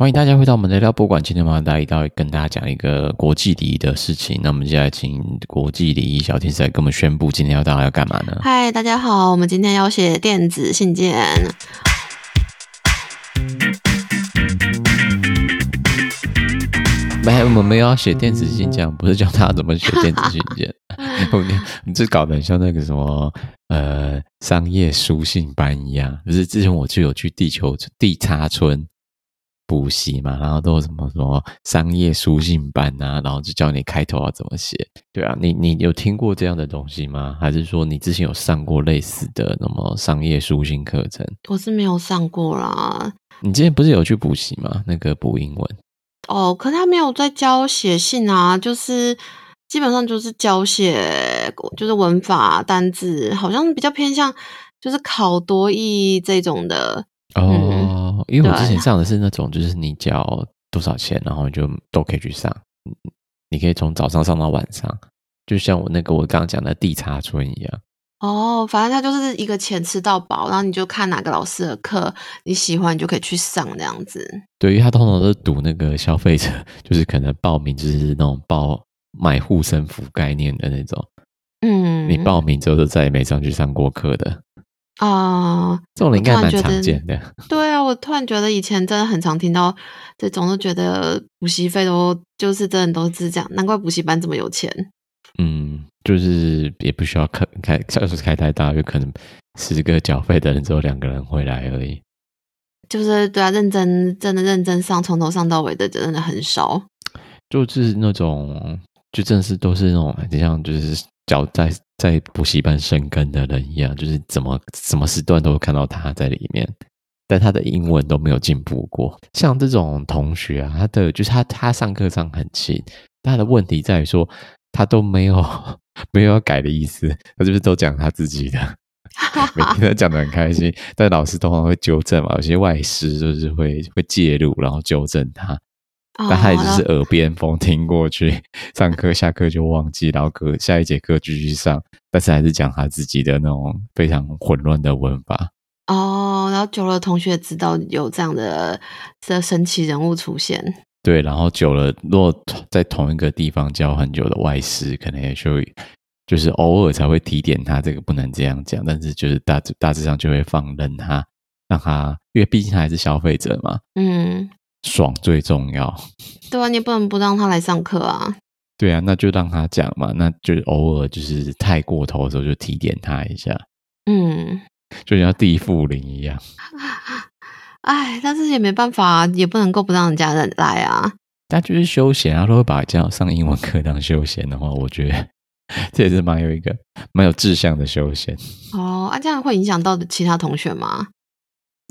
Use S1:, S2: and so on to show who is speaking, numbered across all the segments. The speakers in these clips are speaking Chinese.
S1: 欢迎大家回到我们的聊博馆。今天我们来到跟大家讲一个国际礼仪的事情。那我们接下来请国际礼仪小天使来跟我们宣布，今天要大家要干嘛呢？
S2: 嗨，大家好，我们今天要写电子信件。
S1: 没，我们没有要写电子信件，不是教大家怎么写电子信件。你这搞得很像那个什么呃商业书信班一样。就是之前我就有去地球地差村。补习嘛，然后都有什么什么商业书信班啊，然后就教你开头要怎么写。对啊，你你有听过这样的东西吗？还是说你之前有上过类似的那么商业书信课程？
S2: 我是没有上过啦。
S1: 你之前不是有去补习吗？那个补英文。
S2: 哦，可是他没有在教写信啊，就是基本上就是教写，就是文法、单字，好像比较偏向就是考多义这种的。
S1: 哦。嗯因为我之前上的是那种，就是你交多少钱，然后就都可以去上。你可以从早上上到晚上，就像我那个我刚刚讲的地茶村一样。
S2: 哦，反正它就是一个钱吃到饱，然后你就看哪个老师的课你喜欢，你就可以去上这样子。
S1: 对，因为他通常都是赌那个消费者，就是可能报名就是那种报买护身符概念的那种。嗯，你报名之后就再也没上去上过课的。
S2: 啊，uh,
S1: 这种应该蛮常见的。
S2: 对啊，我突然觉得以前真的很常听到这种，都觉得补习费都就是真的都是这样，难怪补习班这么有钱。
S1: 嗯，就是也不需要开开，就是开太大，有可能十个缴费的人只有两个人会来而已。
S2: 就是对啊，认真真的认真上，从头上到尾的真的很少。
S1: 就是那种，就真的是都是那种，就像就是。脚在在补习班生根的人一样，就是怎么什么时段都会看到他在里面，但他的英文都没有进步过。像这种同学啊，他的就是他他上课上很勤，他的问题在于说他都没有 没有要改的意思，他就是都讲他自己的，每天都讲的很开心，但老师通常会纠正嘛，有些外师就是会会介入，然后纠正他。但他也只是耳边风听过去，上课下课就忘记，然后课下一节课继续上，但是还是讲他自己的那种非常混乱的文法。
S2: 哦，然后久了，同学知道有这样的这神奇人物出现。
S1: 对，然后久了，如果在同一个地方教很久的外师，可能也就就是偶尔才会提点他这个不能这样讲，但是就是大致大致上就会放任他，让他，因为毕竟他还是消费者嘛。嗯。爽最重要，
S2: 对啊，你不能不让他来上课啊。
S1: 对啊，那就让他讲嘛，那就偶尔就是太过头的时候就提点他一下，嗯，就像地缚灵一样。
S2: 哎，但是也没办法，也不能够不让人家人来啊。
S1: 但就是休闲啊，如果把这样上英文课当休闲的话，我觉得这也是蛮有一个蛮有志向的休闲。
S2: 哦，啊，这样会影响到其他同学吗？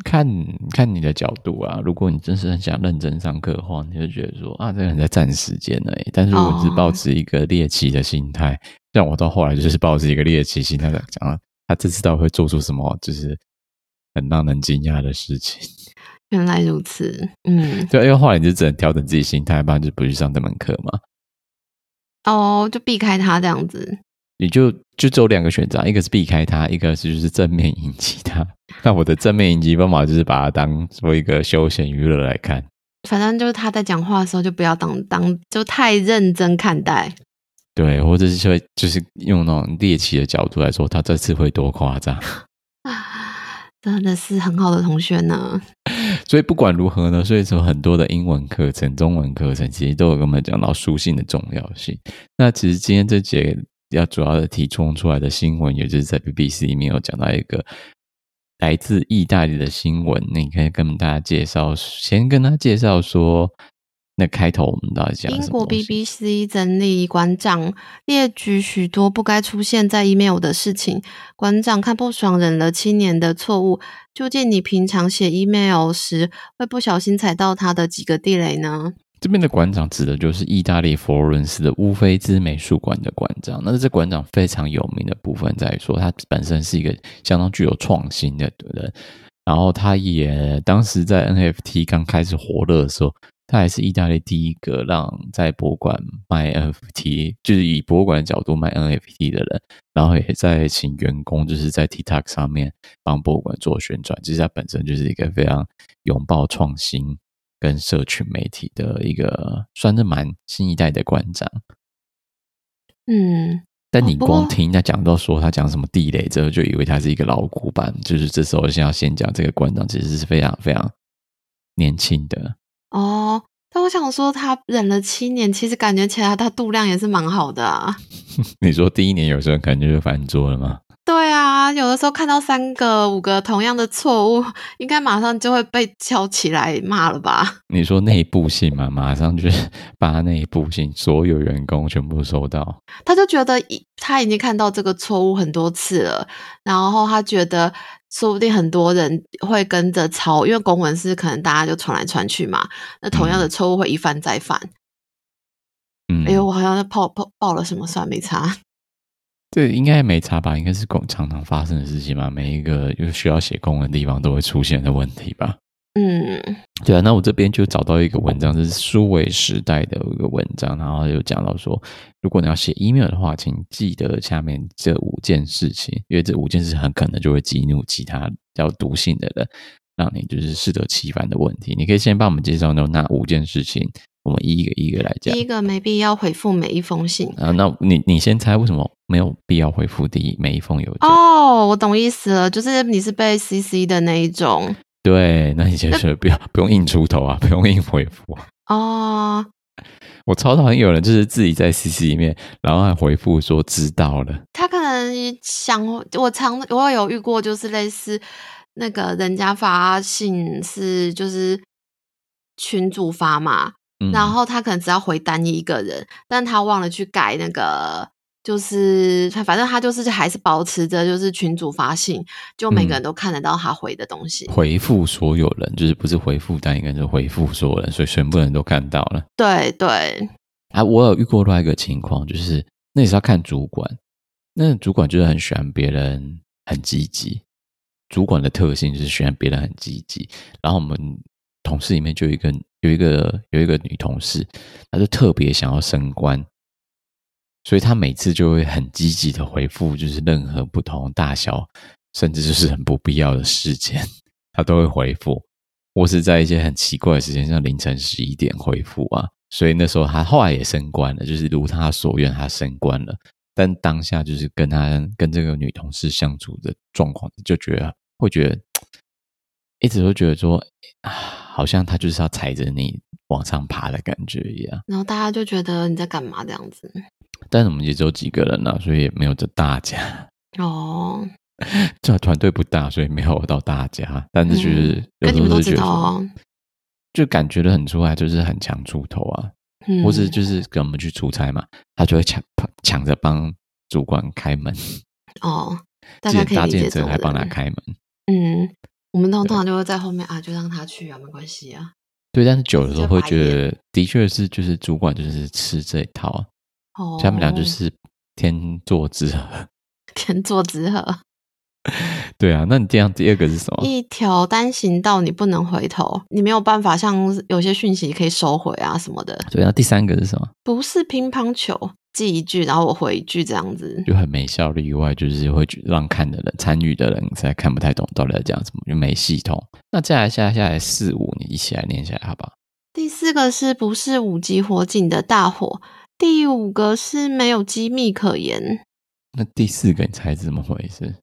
S1: 看看你的角度啊，如果你真是很想认真上课的话，你就觉得说啊，这个人在占时间而已。但是如果你是抱持一个猎奇的心态，哦、像我到后来就是抱持一个猎奇心态在讲，他这次到底会做出什么，就是很让人惊讶的事情。
S2: 原来如此，嗯，
S1: 对，因为后来你就只能调整自己心态，不然就不去上这门课嘛。
S2: 哦，就避开他这样子。
S1: 你就就只有两个选择，一个是避开他，一个是就是正面迎击他。那我的正面迎击方法就是把它当做一个休闲娱乐来看。
S2: 反正就是他在讲话的时候，就不要当当就太认真看待。
S1: 对，或者是说就是用那种猎奇的角度来说，他这次会多夸张
S2: 啊！真的是很好的同学呢。
S1: 所以不管如何呢，所以说很多的英文课程、中文课程，其实都有跟我们讲到书信的重要性。那其实今天这节。要主要的提供出来的新闻，也就是在 BBC 里面有讲到一个来自意大利的新闻，那你可以跟大家介绍，先跟他介绍说，那开头我们到底讲？
S2: 英国 BBC 整理馆长列举许多不该出现在 email 的事情，馆长看不爽忍了七年的错误，究竟你平常写 email 时会不小心踩到他的几个地雷呢？
S1: 这边的馆长指的就是意大利佛罗伦斯的乌菲兹美术馆的馆长。那这馆长非常有名的部分在于说，他本身是一个相当具有创新的人。然后，他也当时在 NFT 刚开始火热的时候，他还是意大利第一个让在博物馆卖 NFT，就是以博物馆的角度卖 NFT 的人。然后也在请员工，就是在 TikTok 上面帮博物馆做宣传。其实他本身就是一个非常拥抱创新。跟社群媒体的一个算是蛮新一代的馆长。
S2: 嗯，
S1: 但你光听人家讲到说他讲什么地雷之后，就以为他是一个老古板。就是这时候先要先讲这个馆长其实是非常非常年轻的
S2: 哦。但我想说，他忍了七年，其实感觉起来他度量也是蛮好的啊。
S1: 你说第一年有时候感觉就翻桌了吗？
S2: 对啊，有的时候看到三个、五个同样的错误，应该马上就会被敲起来骂了吧？
S1: 你说内部信嘛，马上就 是发内部信，所有员工全部收到。
S2: 他就觉得他已经看到这个错误很多次了，然后他觉得说不定很多人会跟着抄，因为公文是可能大家就传来传去嘛，那同样的错误会一犯再犯。嗯，哎呦，我好像报报报了什么，算没差。
S1: 对，应该没差吧？应该是公常常发生的事情吧？每一个有需要写公文的地方都会出现的问题吧？
S2: 嗯，
S1: 对啊。那我这边就找到一个文章，这是数位时代的一个文章，然后就讲到说，如果你要写 email 的话，请记得下面这五件事情，因为这五件事很可能就会激怒其他要读信的人，让你就是适得其反的问题。你可以先帮我们介绍那那五件事情。我们一个一个来讲。
S2: 第一个，没必要回复每一封信
S1: 啊。那你你先猜为什么没有必要回复第一每一封邮件？
S2: 哦，我懂意思了，就是你是被 CC 的那一种。
S1: 对，那你就是不要不用硬出头啊，不用硬回复啊。
S2: 哦，
S1: 我超讨厌有人就是自己在 CC 里面，然后还回复说知道了。
S2: 他可能想，我常我有遇过，就是类似那个人家发信是就是群主发嘛。然后他可能只要回单一一个人，但他忘了去改那个，就是他反正他就是还是保持着就是群主发信，就每个人都看得到他回的东西。
S1: 嗯、回复所有人，就是不是回复单一个人，就是回复所有人，所以全部人都看到了。
S2: 对对。
S1: 啊，我有遇过另外一个情况，就是那也是要看主管，那主管就是很喜欢别人很积极，主管的特性就是喜欢别人很积极，然后我们。同事里面就有一个有一个有一个女同事，她就特别想要升官，所以他每次就会很积极的回复，就是任何不同大小，甚至就是很不必要的事件，他都会回复，或是在一些很奇怪的时间，像凌晨十一点回复啊。所以那时候他后来也升官了，就是如他所愿，他升官了。但当下就是跟他跟这个女同事相处的状况，就觉得会觉得一直都觉得说啊。好像他就是要踩着你往上爬的感觉一样，
S2: 然后大家就觉得你在干嘛这样子。
S1: 但是我们也只有几个人呢、啊，所以也没有这大家
S2: 哦。
S1: 这团队不大，所以没有到大家。但是就是有时候就觉得，就感觉得很出来，就是很强出头啊，嗯、或是就是跟我们去出差嘛，他就会抢 抢着帮主管开门
S2: 哦，
S1: 大家可以搭建车还帮他开门，
S2: 嗯。我们通常就会在后面啊，就让他去啊，没关系啊。
S1: 对，但是久了之后会觉得，的确是就是主管就是吃这一套啊。哦，他们俩就是天作之合，
S2: 天作之合。
S1: 对啊，那你这样第二个是什么？
S2: 一条单行道你不能回头，你没有办法像有些讯息可以收回啊什么的。
S1: 对啊，第三个是什么？
S2: 不是乒乓球。记一句，然后我回一句，这样子
S1: 就很没效率。以外，就是会让看的人、参与的人才看不太懂到底在讲什么，就没系统。那接下来、下下来四五，你一起来念下来，好不好？
S2: 第四个是不是五级火警的大火？第五个是没有机密可言。
S1: 那第四个你猜是怎么回事？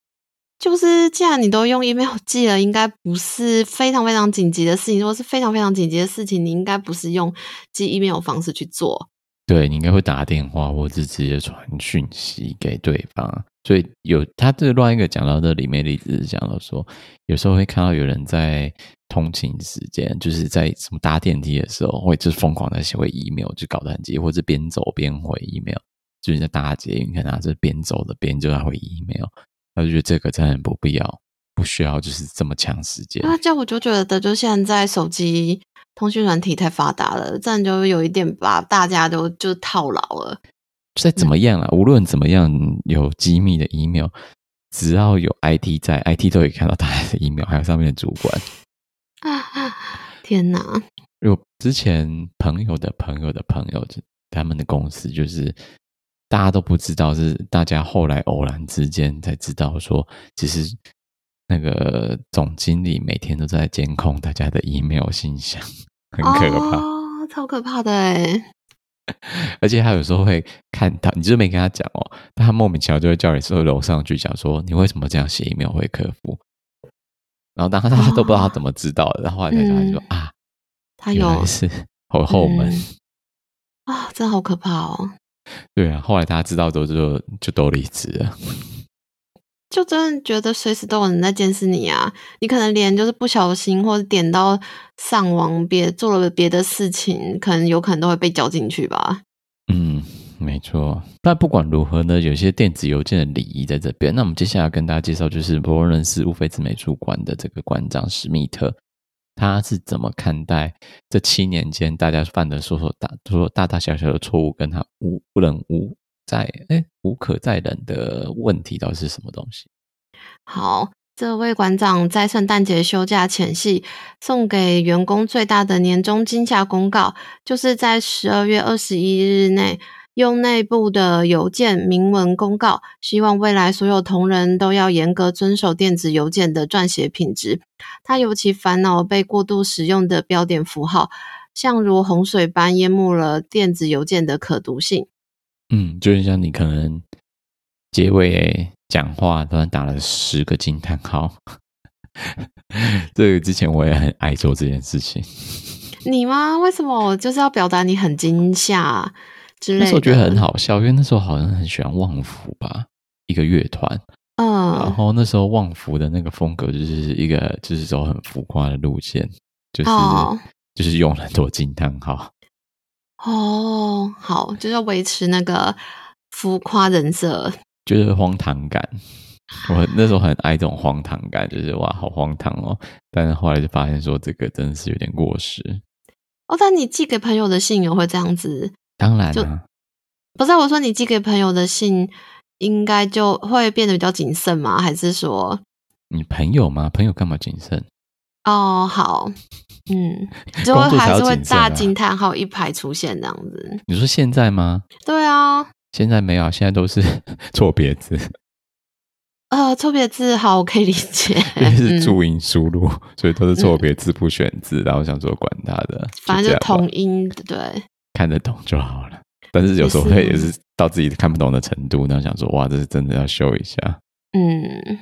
S2: 就是既然你都用 email 寄了，应该不是非常非常紧急的事情。如果是非常非常紧急的事情，你应该不是用寄 email 方式去做。
S1: 对，你应该会打电话，或者直接传讯息给对方。所以有他这乱一个讲到这里面的例子是讲到说，有时候会看到有人在通勤时间，就是在什么搭电梯的时候，会就疯狂的写回 email，就搞得很急，或者边走边回 email，就是在搭捷运，你看他是边走的边就在回 email，他就觉得这个真的很不必要，不需要就是这么长时间。
S2: 那这样我就觉得，就现在手机。通讯软体太发达了，这样就有一点把大家都就套牢了。
S1: 再怎么样啊，嗯、无论怎么样，有机密的 email，只要有 IT 在，IT 都可以看到大家的 email，还有上面的主管。
S2: 啊！天哪！
S1: 有之前朋友的朋友的朋友，就他们的公司，就是大家都不知道，是大家后来偶然之间才知道说，其实。那个总经理每天都在监控大家的 email 信箱，很可怕，
S2: 哦、超可怕的哎！
S1: 而且他有时候会看到，你就没跟他讲哦，但他莫名其妙就会叫你说楼上去讲说，你为什么这样写 email 回客服？然后当他他都不知道他怎么知道的，然后后来才知道就说、嗯、啊，
S2: 他有
S1: 是后后门
S2: 啊、嗯哦，真的好可怕哦！
S1: 对啊，后来大家知道之后就就都离职了。
S2: 就真的觉得随时都有人在监视你啊！你可能连就是不小心或者点到上网别做了别的事情，可能有可能都会被叫进去吧。
S1: 嗯，没错。但不管如何呢，有些电子邮件的礼仪在这边。那我们接下来跟大家介绍，就是佛罗伦斯乌菲兹美术馆的这个馆长史密特，他是怎么看待这七年间大家犯的所有大说大大小小的错误，跟他无不能无。在哎，无可再忍的问题到底是什么东西？
S2: 好，这位馆长在圣诞节休假前夕送给员工最大的年终惊吓公告，就是在十二月二十一日内用内部的邮件明文公告，希望未来所有同仁都要严格遵守电子邮件的撰写品质。他尤其烦恼被过度使用的标点符号，像如洪水般淹没了电子邮件的可读性。
S1: 嗯，就是像你可能结尾讲话突然打了十个惊叹号，这个之前我也很爱做这件事情。
S2: 你吗？为什么我就是要表达你很惊吓之类的？
S1: 那时候觉得很好笑，因为那时候好像很喜欢旺福吧，一个乐团。嗯，然后那时候旺福的那个风格就是一个就是走很浮夸的路线，就是、哦、就是用很多惊叹号。
S2: 哦，好，就是要维持那个浮夸人设，
S1: 就是荒唐感。我那时候很爱这种荒唐感，就是哇，好荒唐哦！但是后来就发现说，这个真的是有点过时。
S2: 哦，但你寄给朋友的信也会这样子？
S1: 当然啊，
S2: 不是我说你寄给朋友的信，应该就会变得比较谨慎吗？还是说
S1: 你朋友吗？朋友干嘛谨慎？
S2: 哦，好。嗯，就会还是会大惊叹号一排出现这样子。
S1: 你说现在吗？
S2: 对啊，
S1: 现在没有，现在都是 错别字。
S2: 呃，错别字好，我可以理解，
S1: 因为是注音输入，嗯、所以都是错别字不选字。嗯、然后想说管他的，
S2: 反正就同音，对，
S1: 看得懂就好了。但是有时候会也是到自己看不懂的程度，然后想说哇，这是真的要修一下。嗯，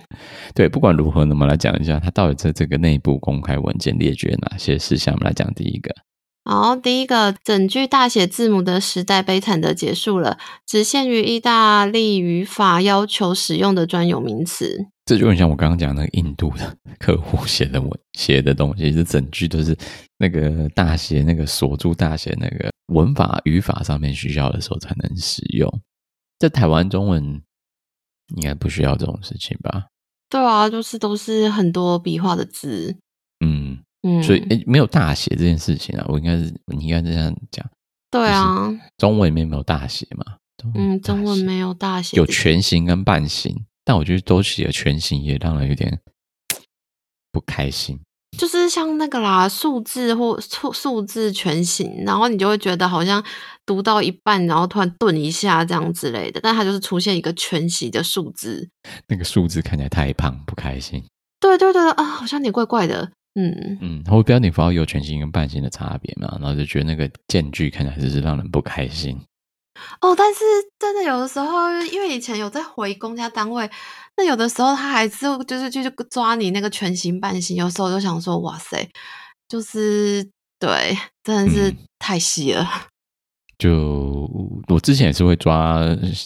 S1: 对，不管如何呢，我们来讲一下，它到底在这个内部公开文件列举哪些事项。我们来讲第一个。
S2: 好，第一个，整句大写字母的时代悲惨的结束了，只限于意大利语法要求使用的专有名词。
S1: 这就很像我刚刚讲那个印度的 客户写的文写的东西，是整句都是那个大写那个锁住大写那个文法语法上面需要的时候才能使用。在台湾中文。应该不需要这种事情吧？
S2: 对啊，就是都是很多笔画的字。
S1: 嗯嗯，所以诶，没有大写这件事情啊，我应该是你应该这样讲。
S2: 对啊，
S1: 中文里面没有大写嘛？
S2: 嗯，中文没有大写，
S1: 有全形跟半形，但我觉得都写了全形也让人有点 不开心。
S2: 就是像那个啦，数字或数数字全形，然后你就会觉得好像读到一半，然后突然顿一下这样之类的，但它就是出现一个全息的数字，
S1: 那个数字看起来太胖，不开心。
S2: 对对对啊，好像你怪怪的，嗯
S1: 嗯，然后标点符号有全形跟半形的差别嘛，然后就觉得那个间距看起来就是让人不开心。
S2: 哦，但是真的有的时候，因为以前有在回公家单位。那有的时候他还是就是去抓你那个全形半形，有时候我就想说，哇塞，就是对，真的是太细了。嗯、
S1: 就我之前也是会抓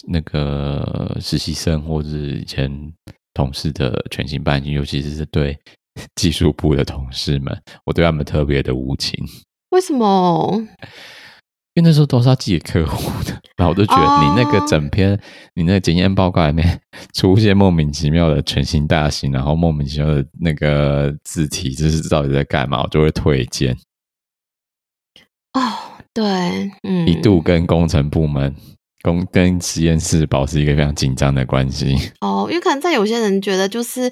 S1: 那个实习生或者以前同事的全形半形，尤其是对 技术部的同事们，我对他们特别的无情。
S2: 为什么？
S1: 因为那时候都是要寄给客户的，然后我就觉得你那个整篇、oh. 你那个检验报告里面出现莫名其妙的全新大型，然后莫名其妙的那个字体，这是到底在干嘛？我就会推荐。
S2: 哦，oh, 对，嗯，
S1: 一度跟工程部门、工跟实验室保持一个非常紧张的关系。
S2: 哦，oh, 因为可能在有些人觉得就是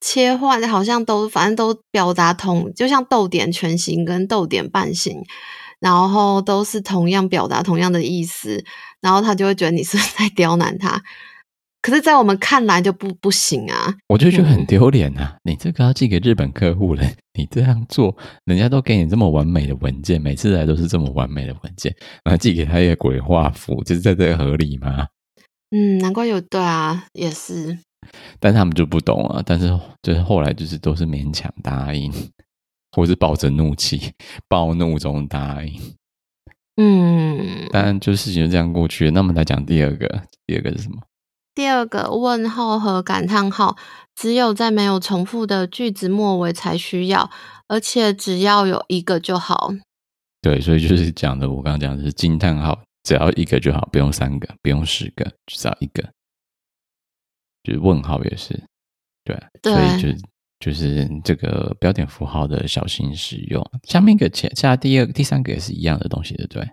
S2: 切换好像都反正都表达同，就像逗点全形跟逗点半形。然后都是同样表达同样的意思，然后他就会觉得你是在刁难他。可是，在我们看来就不不行啊！
S1: 我就觉得很丢脸啊！嗯、你这个要寄给日本客户了，你这样做，人家都给你这么完美的文件，每次来都是这么完美的文件，然后寄给他一个鬼画符，就是在这个合理吗？
S2: 嗯，难怪有对啊，也是。
S1: 但他们就不懂啊！但是就是后来就是都是勉强答应，或是抱着怒气、暴怒中答应。
S2: 嗯，
S1: 当然就事情就这样过去了。那么来讲第二个，第二个是什么？
S2: 第二个问号和感叹号，只有在没有重复的句子末尾才需要，而且只要有一个就好。
S1: 对，所以就是讲的，我刚刚讲的是惊叹号，只要一个就好，不用三个，不用十个，只要一个。就是问号也是，对，
S2: 对，
S1: 所以就就是这个标点符号的小心使用。下面一个前下第二、第三个也是一样的东西的，对。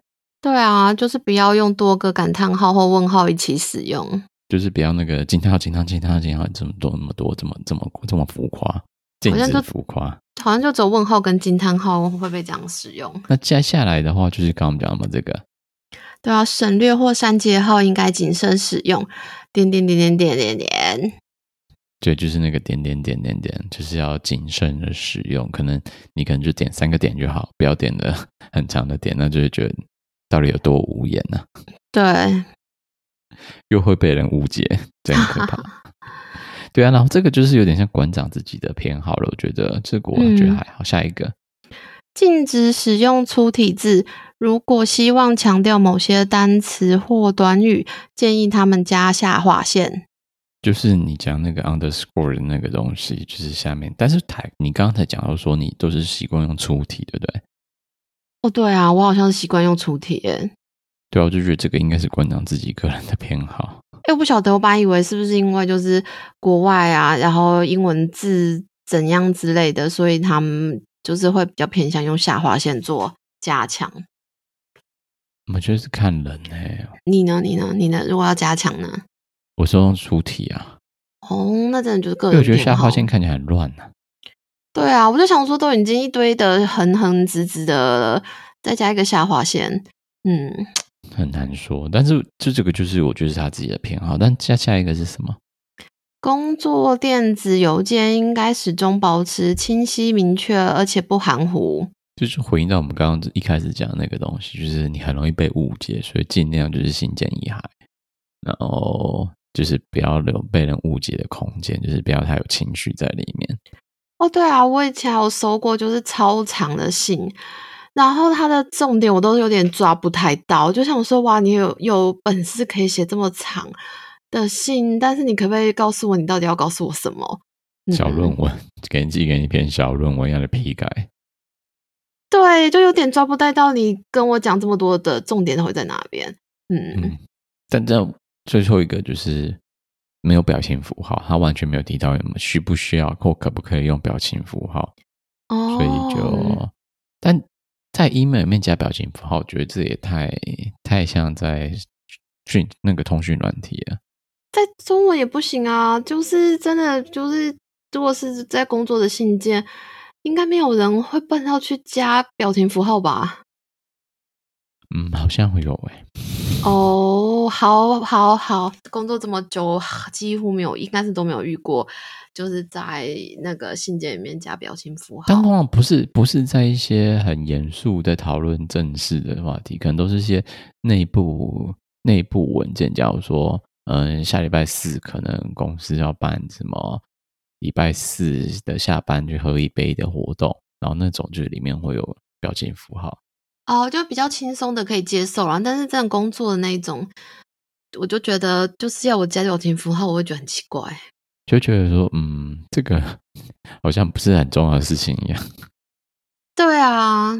S2: 对啊，就是不要用多个感叹号或问号一起使用。
S1: 就是不要那个惊叹号、惊叹、惊叹号、惊叹号这么多、那么多、这么这么这么浮夸，这样子浮夸。
S2: 好像就只有问号跟惊叹号会被这样使用。
S1: 那接下来的话，就是刚刚我们讲的嘛，这个。
S2: 对啊，省略或删节号应该谨慎使用。点点点点点点点。
S1: 对，就是那个点点点点点，就是要谨慎的使用。可能你可能就点三个点就好，不要点的 很长的点，那就会觉得到底有多无言呢、啊？
S2: 对。
S1: 又会被人误解，真可怕。对啊，然后这个就是有点像馆长自己的偏好了。我觉得这个我觉得还好。嗯、下一个，
S2: 禁止使用粗体字。如果希望强调某些单词或短语，建议他们加下划线。
S1: 就是你讲那个 underscore 的那个东西，就是下面。但是台，你刚刚才讲到说你都是习惯用粗体，对不对？
S2: 哦，对啊，我好像是习惯用粗体。
S1: 对啊，我就觉得这个应该是馆长自己个人的偏好。
S2: 哎，我不晓得，我本来以为是不是因为就是国外啊，然后英文字怎样之类的，所以他们就是会比较偏向用下划线做加强。
S1: 我觉得是看人哎、欸。
S2: 你呢？你呢？你呢？如果要加强呢？
S1: 我是用粗体啊。
S2: 哦，那真的就是个人。
S1: 我觉得下划线看起来很乱呢、啊。
S2: 对啊，我就想说，都已经一堆的横横直直的，再加一个下划线，嗯。
S1: 很难说，但是这这个就是我觉得是他自己的偏好。但下下一个是什么？
S2: 工作电子邮件应该始终保持清晰明确，而且不含糊。
S1: 就是回应到我们刚刚一开始讲的那个东西，就是你很容易被误解，所以尽量就是信件遗骸，然后就是不要留被人误解的空间，就是不要太有情绪在里面。
S2: 哦，对啊，我以前有收过就是超长的信。然后它的重点我都有点抓不太到，就想说哇，你有有本事可以写这么长的信，但是你可不可以告诉我你到底要告诉我什么？
S1: 小论文，给你寄给你一篇小论文一样的批改。
S2: 对，就有点抓不太到你跟我讲这么多的重点会在哪边。嗯，嗯，
S1: 但这最后一个就是没有表情符号，他完全没有提到你们需不需要或可不可以用表情符号。哦，所以就但。在 email 里面加表情符号，我觉得这也太太像在讯那个通讯软体了。
S2: 在中文也不行啊，就是真的就是，如果是在工作的信件，应该没有人会笨到去加表情符号吧？
S1: 嗯，好像会有诶、欸。
S2: 哦，好，好，好，工作这么久，几乎没有，应该是都没有遇过。就是在那个信件里面加表情符号，
S1: 但往往不是不是在一些很严肃的讨论正式的话题，可能都是一些内部内部文件。假如说，嗯，下礼拜四可能公司要办什么，礼拜四的下班去喝一杯的活动，然后那种就是里面会有表情符号。
S2: 哦，就比较轻松的可以接受啦，但是这样工作的那一种，我就觉得就是要我加表情符号，我会觉得很奇怪。
S1: 就觉得说，嗯，这个 好像不是很重要的事情一样。
S2: 对啊，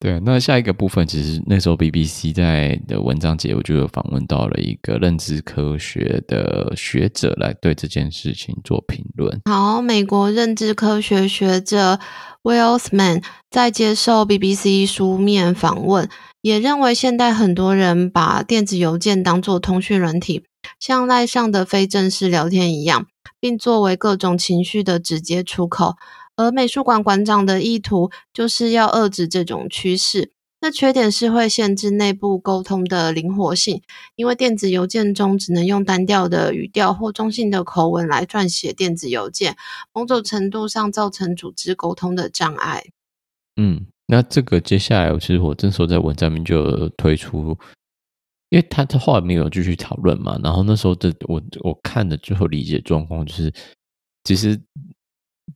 S1: 对。那下一个部分，其实那时候 BBC 在的文章节，我就有访问到了一个认知科学的学者来对这件事情做评论。
S2: 好，美国认知科学学者 Will Othman 在接受 BBC 书面访问，也认为现代很多人把电子邮件当作通讯软体。像赖上的非正式聊天一样，并作为各种情绪的直接出口。而美术馆馆长的意图就是要遏制这种趋势，那缺点是会限制内部沟通的灵活性，因为电子邮件中只能用单调的语调或中性的口吻来撰写电子邮件，某种程度上造成组织沟通的障碍。
S1: 嗯，那这个接下来，其实我这时候在文章里面就推出。因为他他后来没有继续讨论嘛，然后那时候的我我看的最后理解状况就是，其实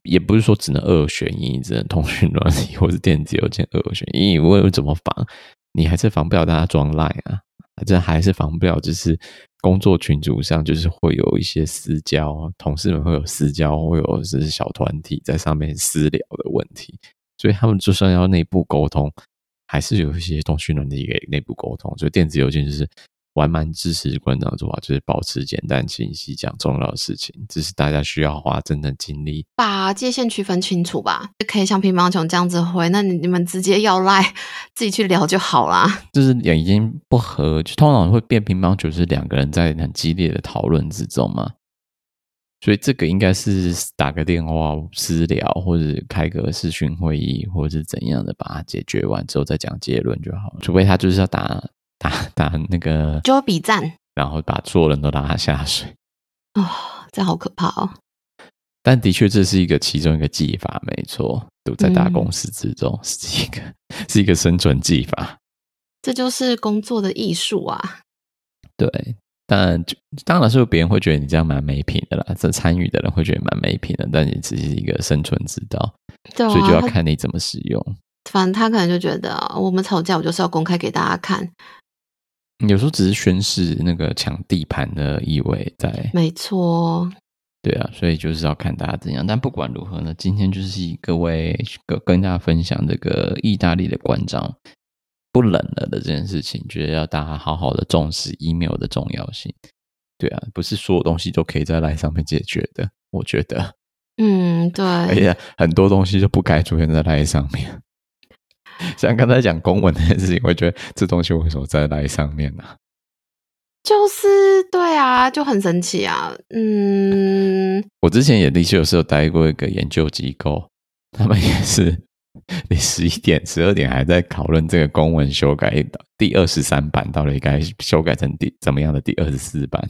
S1: 也不是说只能二选一，只能通讯软体或是电子邮件二选一，因为怎么防？你还是防不了大家装赖啊，这还是防不了，就是工作群组上就是会有一些私交，同事们会有私交，会有就是小团体在上面私聊的问题，所以他们就算要内部沟通。还是有一些通讯软体给内部沟通，所以电子邮件就是我还蛮支持馆长的做法，就是保持简单清晰，讲重要的事情，只是大家需要花真的精力
S2: 把界限区分清楚吧。就可以像乒乓球这样子回，那你你们直接要赖自己去聊就好啦。
S1: 就是眼睛不合，就通常会变乒乓球，是两个人在很激烈的讨论之中嘛。所以这个应该是打个电话私聊，或者开个视讯会议，或者是怎样的，把它解决完之后再讲结论就好了。除非他就是要打打 打那个，
S2: 就比战，
S1: 然后把所有人都拉他下水。
S2: 哦，这好可怕哦！
S1: 但的确这是一个其中一个技法，没错，都在大公司之中、嗯、是一个是一个生存技法。
S2: 这就是工作的艺术啊！
S1: 对。但就当然是别人会觉得你这样蛮没品的啦，这参与的人会觉得蛮没品的，但你只是一个生存之道，对啊，所以就要看你怎么使用。
S2: 反正他可能就觉得我们吵架，我就是要公开给大家看。
S1: 有时候只是宣示那个抢地盘的意味在，
S2: 没错。
S1: 对啊，所以就是要看大家怎样。但不管如何呢，今天就是以各位跟跟大家分享这个意大利的馆长。不冷了的这件事情，觉得要大家好好的重视 email 的重要性。对啊，不是所有东西都可以在 LINE 上面解决的。我觉得，
S2: 嗯，对，而
S1: 且很多东西就不该出现在 LINE 上面。像刚才讲公文那件事情，我觉得这东西为什么在 LINE 上面呢？
S2: 就是对啊，就很神奇啊。嗯，
S1: 我之前也的确有时候待过一个研究机构，他们也是。你十一点、十二点还在讨论这个公文修改第二十三版，到底该修改成第怎么样的第二十四版？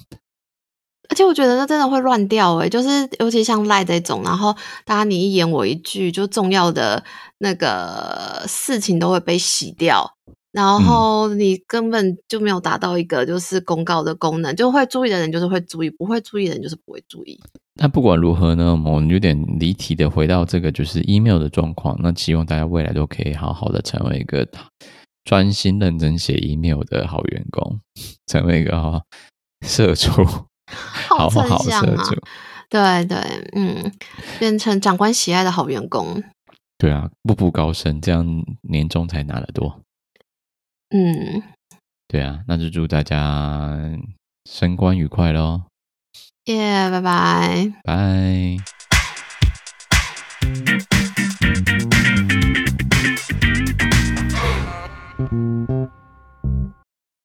S2: 而且我觉得那真的会乱掉诶，就是尤其像赖这种，然后大家你一言我一句，就重要的那个事情都会被洗掉。然后你根本就没有达到一个就是公告的功能，就会注意的人就是会注意，不会注意的人就是不会注意。
S1: 那不管如何呢，我们有点离题的回到这个就是 email 的状况。那希望大家未来都可以好好的成为一个专心认真写 email 的好员工，成为一个好社畜，好好好社畜。
S2: 对对，嗯，变成长官喜爱的好员工。
S1: 对啊，步步高升，这样年终才拿得多。
S2: 嗯，
S1: 对啊，那就祝大家升官愉快喽！
S2: 耶，拜拜，
S1: 拜。